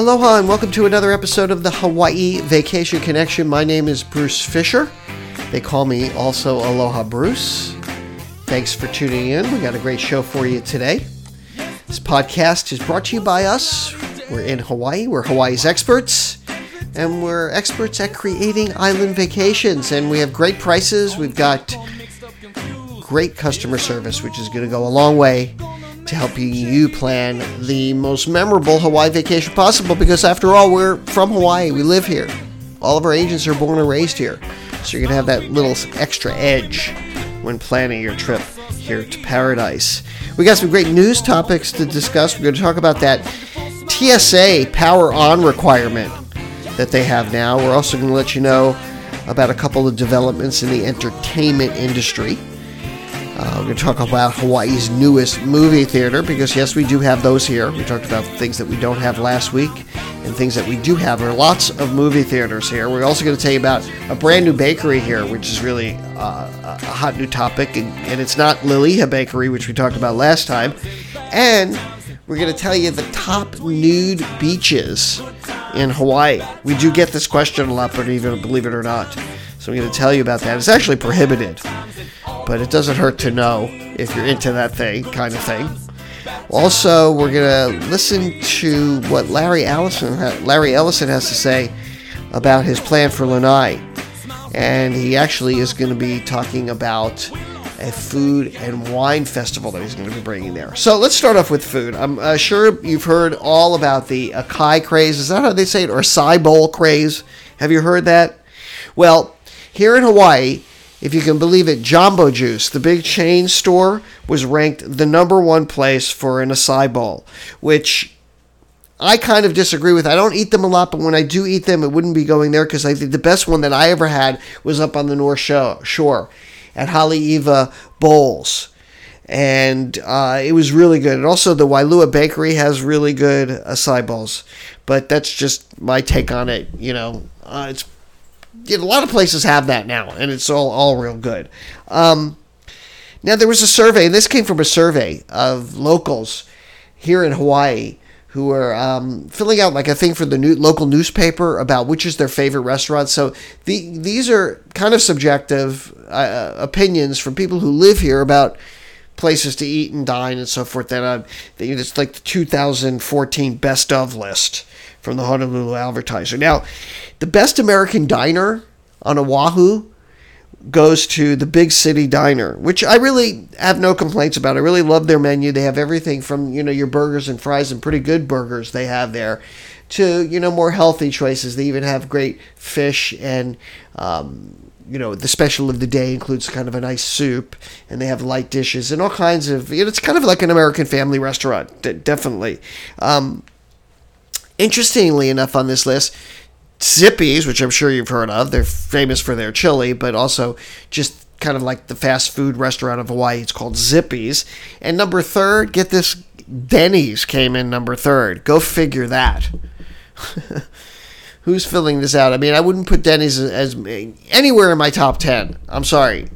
Aloha and welcome to another episode of the Hawaii Vacation Connection. My name is Bruce Fisher. They call me also Aloha Bruce. Thanks for tuning in. We got a great show for you today. This podcast is brought to you by us. We're in Hawaii. We're Hawaii's experts, and we're experts at creating island vacations. And we have great prices. We've got great customer service, which is going to go a long way to helping you plan the most memorable Hawaii vacation possible. Because after all, we're from Hawaii. We live here. All of our agents are born and raised here. So you're going to have that little extra edge when planning your trip here to paradise. We got some great news topics to discuss. We're going to talk about that TSA power on requirement that they have now. We're also going to let you know about a couple of developments in the entertainment industry. Uh, we're going to talk about Hawaii's newest movie theater because, yes, we do have those here. We talked about things that we don't have last week and things that we do have. There are lots of movie theaters here. We're also going to tell you about a brand new bakery here, which is really uh, a hot new topic. And, and it's not Liliha Bakery, which we talked about last time. And we're going to tell you the top nude beaches in Hawaii. We do get this question a lot, but even believe it or not. So I'm going to tell you about that. It's actually prohibited, but it doesn't hurt to know if you're into that thing, kind of thing. Also, we're going to listen to what Larry Ellison, Larry Ellison has to say about his plan for Lanai. And he actually is going to be talking about a food and wine festival that he's going to be bringing there. So let's start off with food. I'm uh, sure you've heard all about the acai craze. Is that how they say it? Or acai bowl craze? Have you heard that? Well, here in Hawaii, if you can believe it, Jamba Juice, the big chain store, was ranked the number one place for an acai bowl, which I kind of disagree with. I don't eat them a lot, but when I do eat them, it wouldn't be going there because I think the best one that I ever had was up on the North Shore at Haleiwa Bowls. And uh, it was really good. And also, the Wailua Bakery has really good acai bowls. But that's just my take on it. You know, uh, it's you know, a lot of places have that now, and it's all, all real good. Um, now, there was a survey, and this came from a survey of locals here in Hawaii who are um, filling out like a thing for the new, local newspaper about which is their favorite restaurant. So the, these are kind of subjective uh, opinions from people who live here about places to eat and dine and so forth. That uh, it's like the 2014 best of list from the Honolulu Advertiser. Now, the best American diner on Oahu goes to the Big City Diner, which I really have no complaints about. I really love their menu. They have everything from, you know, your burgers and fries and pretty good burgers they have there to, you know, more healthy choices. They even have great fish and, um, you know, the special of the day includes kind of a nice soup, and they have light dishes and all kinds of. You know, it's kind of like an American family restaurant, definitely. Um, interestingly enough, on this list, Zippy's, which I'm sure you've heard of, they're famous for their chili, but also just kind of like the fast food restaurant of Hawaii. It's called Zippy's. And number third, get this, Denny's came in number third. Go figure that. Who's filling this out? I mean, I wouldn't put Denny's as, as anywhere in my top 10. I'm sorry.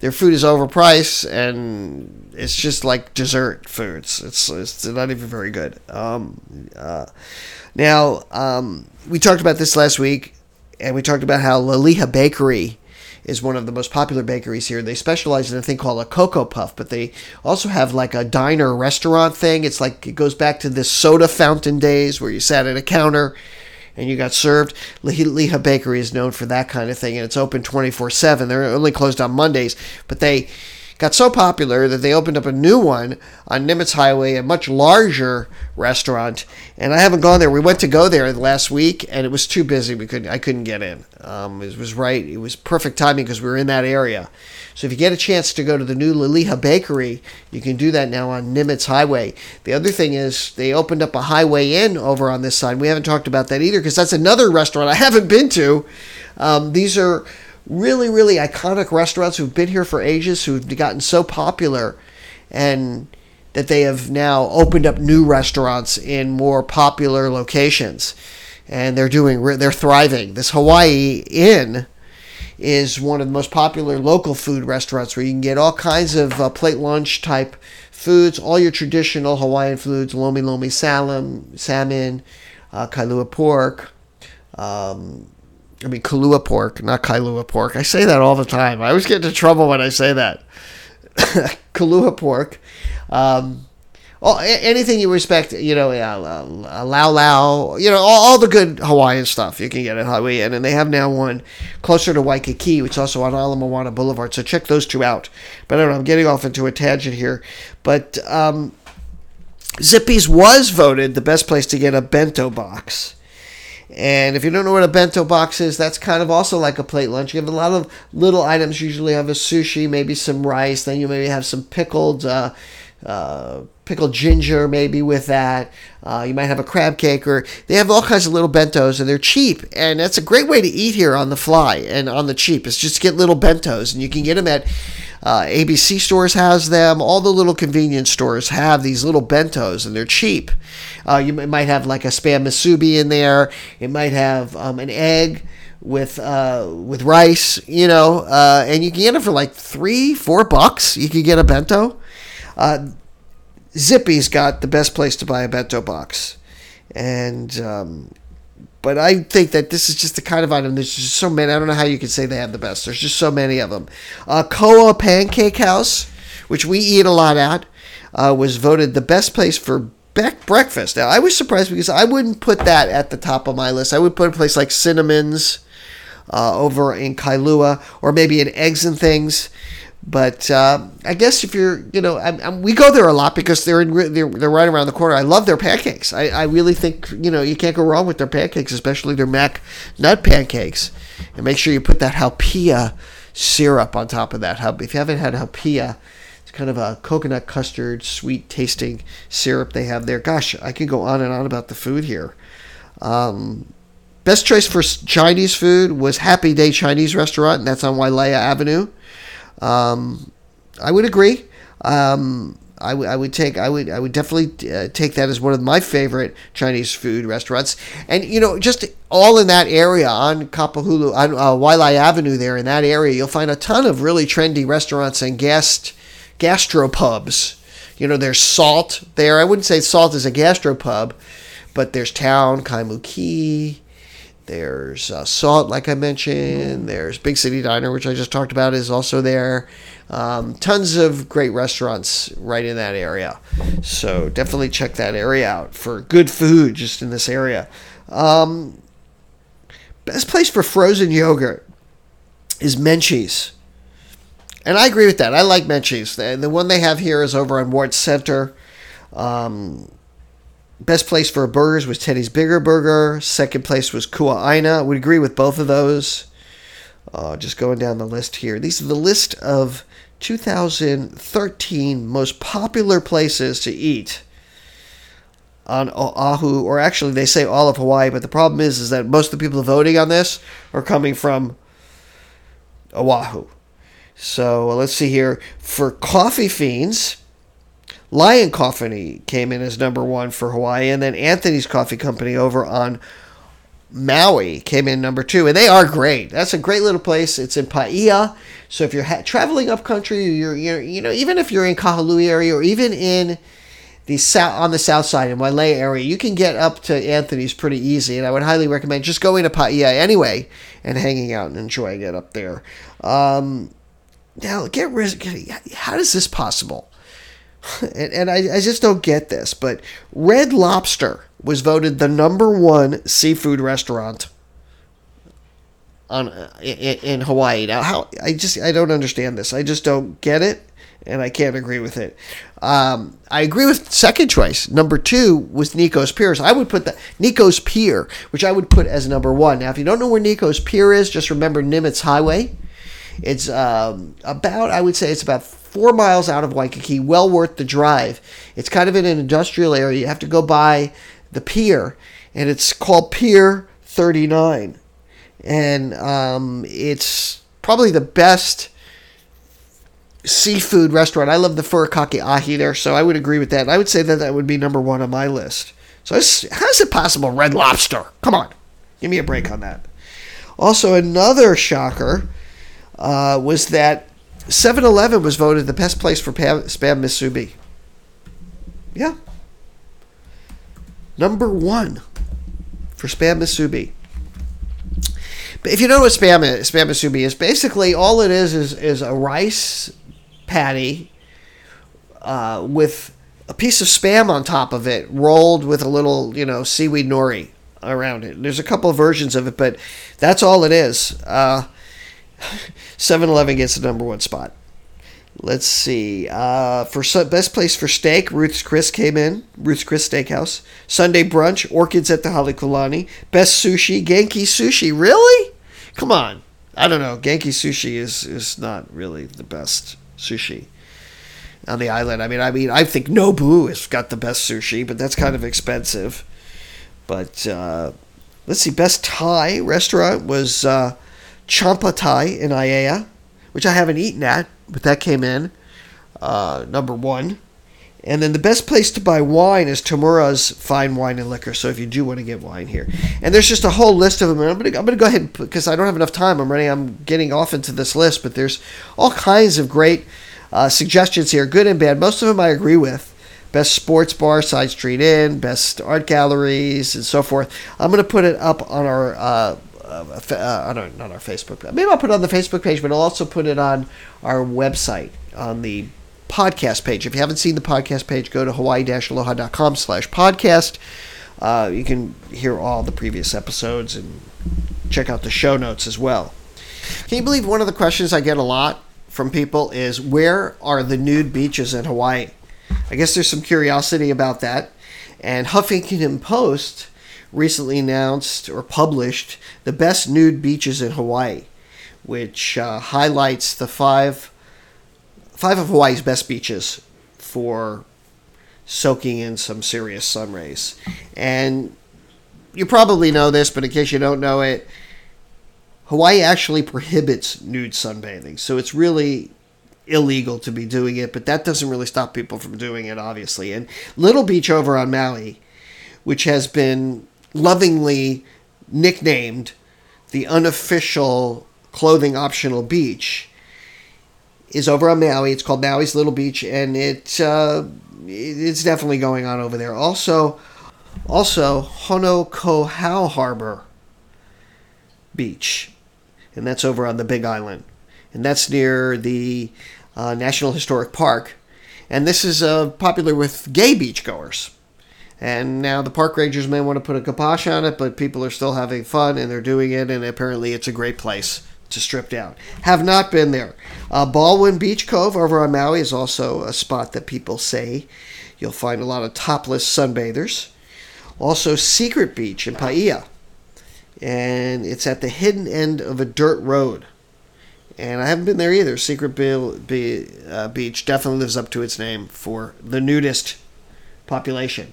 Their food is overpriced and it's just like dessert foods. It's, it's not even very good. Um, uh, now, um, we talked about this last week, and we talked about how Liliha Bakery is one of the most popular bakeries here. They specialize in a thing called a cocoa puff, but they also have like a diner restaurant thing. It's like it goes back to the soda fountain days where you sat at a counter and you got served. Liliha Bakery is known for that kind of thing, and it's open 24 7. They're only closed on Mondays, but they got so popular that they opened up a new one on Nimitz Highway, a much larger restaurant. And I haven't gone there. We went to go there last week, and it was too busy. We couldn't. I couldn't get in. Um, it was right. It was perfect timing because we were in that area. So if you get a chance to go to the new Liliha Bakery, you can do that now on Nimitz Highway. The other thing is they opened up a Highway Inn over on this side. We haven't talked about that either because that's another restaurant I haven't been to. Um, these are really, really iconic restaurants who've been here for ages, who've gotten so popular, and that they have now opened up new restaurants in more popular locations, and they're doing they're thriving. This Highway Inn is one of the most popular local food restaurants where you can get all kinds of uh, plate lunch type foods, all your traditional Hawaiian foods, lomi lomi salam, salmon, uh, Kailua pork. Um, I mean, Kalua pork, not Kailua pork. I say that all the time. I always get into trouble when I say that. Kalua pork. Um, anything you respect, you know, uh, Lau Lau, you know, all, all, the good Hawaiian stuff you can get at Hawaiian. And they have now one closer to Waikiki, which is also on Ala Moana Boulevard. So check those two out. But I don't know, I'm getting off into a tangent here. But um, Zippy's was voted the best place to get a bento box. And if you don't know what a bento box is, that's kind of also like a plate lunch. You have a lot of little items. Usually have a sushi, maybe some rice. Then you maybe have some pickled uh, uh, pickled ginger maybe with that. Uh, you might have a crab cake or they have all kinds of little bentos and they're cheap. And that's a great way to eat here on the fly and on the cheap. It's just get little bentos and you can get them at uh, ABC stores has them. All the little convenience stores have these little bentos and they're cheap. Uh, you might have like a spam musubi in there. It might have um, an egg with uh, with rice, you know, uh, and you can get it for like three, four bucks. You can get a bento. Uh, Zippy's got the best place to buy a bento box, and um, but I think that this is just the kind of item. There's just so many. I don't know how you could say they have the best. There's just so many of them. Uh, Koa Pancake House, which we eat a lot at, uh, was voted the best place for breakfast. Now I was surprised because I wouldn't put that at the top of my list. I would put a place like Cinnamon's uh, over in Kailua, or maybe in Eggs and Things. But uh, I guess if you're, you know, I'm, I'm, we go there a lot because they're in, they're, they're right around the corner. I love their pancakes. I, I really think, you know, you can't go wrong with their pancakes, especially their mac nut pancakes. And make sure you put that haupia syrup on top of that. If you haven't had haupia, it's kind of a coconut custard, sweet tasting syrup they have there. Gosh, I could go on and on about the food here. Um, best choice for Chinese food was Happy Day Chinese Restaurant, and that's on Waialae Avenue. Um, I would agree. Um, I, w- I would take I would I would definitely uh, take that as one of my favorite Chinese food restaurants, and you know just all in that area on Kapahulu on uh, Waialae Avenue there in that area, you'll find a ton of really trendy restaurants and guest gastropubs. You know, there's Salt there. I wouldn't say Salt is a gastropub, but there's Town Kaimuki. There's uh, Salt, like I mentioned. There's Big City Diner, which I just talked about, is also there. Um, tons of great restaurants right in that area. So definitely check that area out for good food just in this area. Um, best place for frozen yogurt is Menchie's. And I agree with that. I like Menchie's. The, the one they have here is over on Ward Center. Um, Best place for burgers was Teddy's Bigger Burger. Second place was Kua'aina. I would agree with both of those. Uh, just going down the list here. These are the list of 2013 most popular places to eat on Oahu, or actually they say all of Hawaii, but the problem is is that most of the people voting on this are coming from Oahu. So let's see here. For coffee fiends, Lion Coffee came in as number one for Hawaii, and then Anthony's Coffee Company over on Maui came in number two, and they are great. That's a great little place. It's in Paia, so if you're ha- traveling up country, you're, you're you know even if you're in Kahului area or even in the south on the south side in Wailea area, you can get up to Anthony's pretty easy, and I would highly recommend just going to Paia anyway and hanging out and enjoying it up there. Um, now, get how is this possible? and, and I, I just don't get this, but Red Lobster was voted the number one seafood restaurant on in, in Hawaii. Now, how I just I don't understand this. I just don't get it, and I can't agree with it. Um, I agree with second choice. Number two was Nico's Piers. I would put the Nico's Pier, which I would put as number one. Now, if you don't know where Nico's Pier is, just remember Nimitz Highway. It's um, about I would say it's about four miles out of Waikiki, well worth the drive. It's kind of in an industrial area. You have to go by the pier, and it's called Pier 39. And um, it's probably the best seafood restaurant. I love the furikake ahi there, so I would agree with that. I would say that that would be number one on my list. So how is it possible, Red Lobster? Come on, give me a break on that. Also, another shocker uh, was that 7 Eleven was voted the best place for Spam Musubi. Yeah. Number one. for spam Musubi. But if you know what spam spam musubi is basically all it is is, is a rice patty uh, with a piece of spam on top of it, rolled with a little, you know, seaweed nori around it. There's a couple of versions of it, but that's all it is. Uh, 7-Eleven gets the number one spot. Let's see. Uh, for best place for steak, Ruth's Chris came in. Ruth's Chris Steakhouse. Sunday brunch, Orchids at the Halekulani. Best sushi, Genki Sushi. Really? Come on. I don't know. Genki Sushi is is not really the best sushi on the island. I mean, I mean, I think Nobu has got the best sushi, but that's kind of expensive. But uh, let's see. Best Thai restaurant was uh, Champa Thai in Aiea, which I haven't eaten at but that came in uh, number one. And then the best place to buy wine is Tamura's Fine Wine and Liquor. So if you do want to get wine here, and there's just a whole list of them. I'm gonna I'm gonna go ahead because I don't have enough time. I'm running. I'm getting off into this list, but there's all kinds of great uh, suggestions here, good and bad. Most of them I agree with. Best sports bar, side street inn, best art galleries, and so forth. I'm gonna put it up on our. Uh, uh, uh, on our, not our Facebook. Maybe I'll put it on the Facebook page, but I'll also put it on our website on the podcast page. If you haven't seen the podcast page, go to hawaii-aloha.com slash podcast. Uh, you can hear all the previous episodes and check out the show notes as well. Can you believe one of the questions I get a lot from people is where are the nude beaches in Hawaii? I guess there's some curiosity about that. And Huffington Post recently announced or published the best nude beaches in Hawaii, which uh, highlights the five five of Hawaii's best beaches for soaking in some serious sun rays. And you probably know this, but in case you don't know it, Hawaii actually prohibits nude sunbathing. So it's really illegal to be doing it, but that doesn't really stop people from doing it, obviously. And Little Beach over on Maui, which has been lovingly nicknamed the unofficial clothing optional beach is over on Maui. It's called Maui's Little Beach, and it uh, it's definitely going on over there. Also, also Honokohau Harbor Beach, and that's over on the Big Island, and that's near the uh, National Historic Park, and this is uh, popular with gay beachgoers. And now the park rangers may want to put a kibosh on it, but people are still having fun and they're doing it, and apparently it's a great place to strip down. Have not been there. Uh, Baldwin Beach Cove over on Maui is also a spot that people say you'll find a lot of topless sunbathers. Also, Secret Beach in Paia, and it's at the hidden end of a dirt road. And I haven't been there either. Secret Bill, Be, uh, Beach definitely lives up to its name for the nudist population.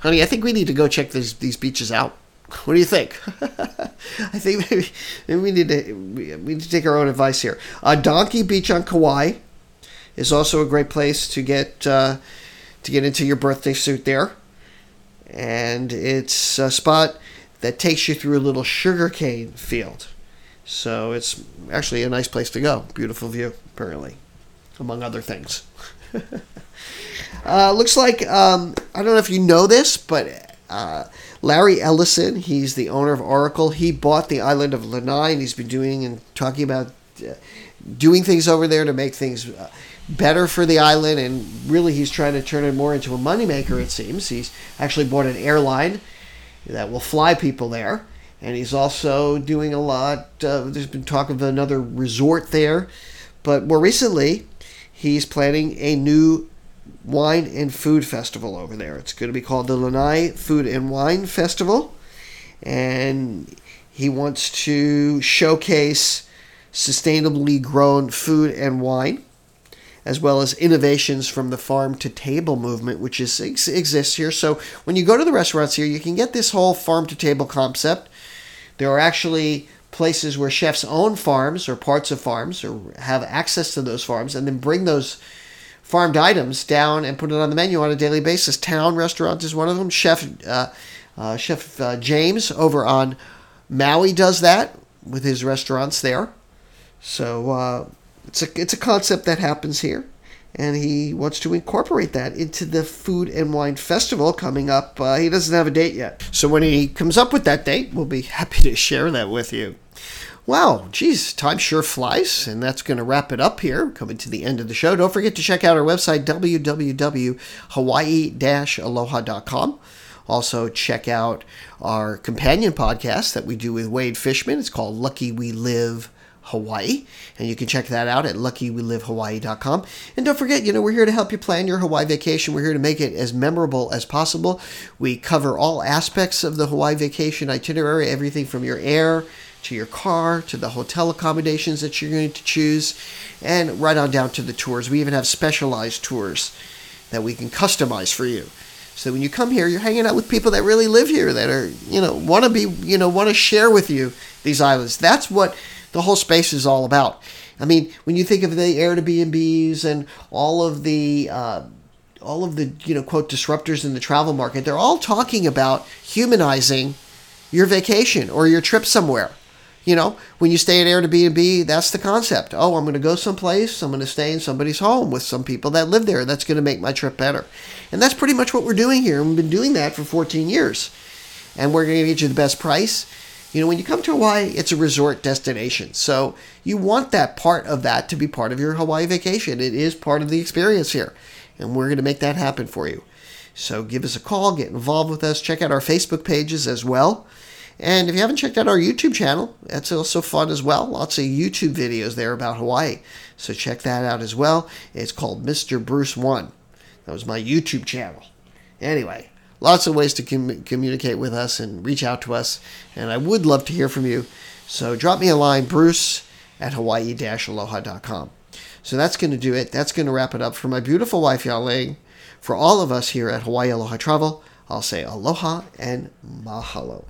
Honey, I think we need to go check these these beaches out. What do you think? I think maybe, maybe, we need to we need to take our own advice here. Uh, Donkey Beach on Kauai is also a great place to get uh, to get into your birthday suit there, and it's a spot that takes you through a little sugarcane field. So it's actually a nice place to go. Beautiful view, apparently, among other things. Uh, looks like um, I don't know if you know this, but uh, Larry Ellison, he's the owner of Oracle. He bought the island of Lanai, and he's been doing and talking about uh, doing things over there to make things uh, better for the island. And really, he's trying to turn it more into a moneymaker. It seems he's actually bought an airline that will fly people there. And he's also doing a lot. There's been talk of another resort there. But more recently, he's planning a new wine and food festival over there. It's going to be called the Lanai Food and Wine Festival, and he wants to showcase sustainably grown food and wine, as well as innovations from the farm to table movement, which is exists here. So when you go to the restaurants here, you can get this whole farm to table concept. There are actually places where chefs own farms or parts of farms or have access to those farms and then bring those farmed items down and put it on the menu on a daily basis. Town Restaurant is one of them. Chef uh, uh, Chef uh, James over on Maui does that with his restaurants there. So uh, it's a it's a concept that happens here, and he wants to incorporate that into the Food and Wine Festival coming up. Uh, he doesn't have a date yet. So when he comes up with that date, we'll be happy to share that with you. Wow, geez, time sure flies, and that's going to wrap it up here, coming to the end of the show. Don't forget to check out our website, www.hawaii-aloha.com. Also, check out our companion podcast that we do with Wade Fishman. It's called Lucky We Live Hawaii, and you can check that out at luckywelivehawaii.com. And don't forget, you know, we're here to help you plan your Hawaii vacation. We're here to make it as memorable as possible. We cover all aspects of the Hawaii vacation itinerary, everything from your air to your car, to the hotel accommodations that you're going to choose, and right on down to the tours. We even have specialized tours that we can customize for you. So when you come here, you're hanging out with people that really live here, that are, you know, want to be, you know, want to share with you these islands. That's what the whole space is all about. I mean, when you think of the Airbnbs and all of the, uh, all of the, you know, quote, disruptors in the travel market, they're all talking about humanizing your vacation or your trip somewhere. You know, when you stay at Airbnb, that's the concept. Oh, I'm going to go someplace. I'm going to stay in somebody's home with some people that live there. That's going to make my trip better. And that's pretty much what we're doing here. We've been doing that for 14 years. And we're going to get you the best price. You know, when you come to Hawaii, it's a resort destination. So you want that part of that to be part of your Hawaii vacation. It is part of the experience here. And we're going to make that happen for you. So give us a call, get involved with us, check out our Facebook pages as well. And if you haven't checked out our YouTube channel, that's also fun as well. Lots of YouTube videos there about Hawaii. So check that out as well. It's called Mr. Bruce One. That was my YouTube channel. Anyway, lots of ways to com- communicate with us and reach out to us. And I would love to hear from you. So drop me a line, bruce at hawaii-aloha.com. So that's going to do it. That's going to wrap it up for my beautiful wife, Yaling. For all of us here at Hawaii Aloha Travel, I'll say aloha and mahalo.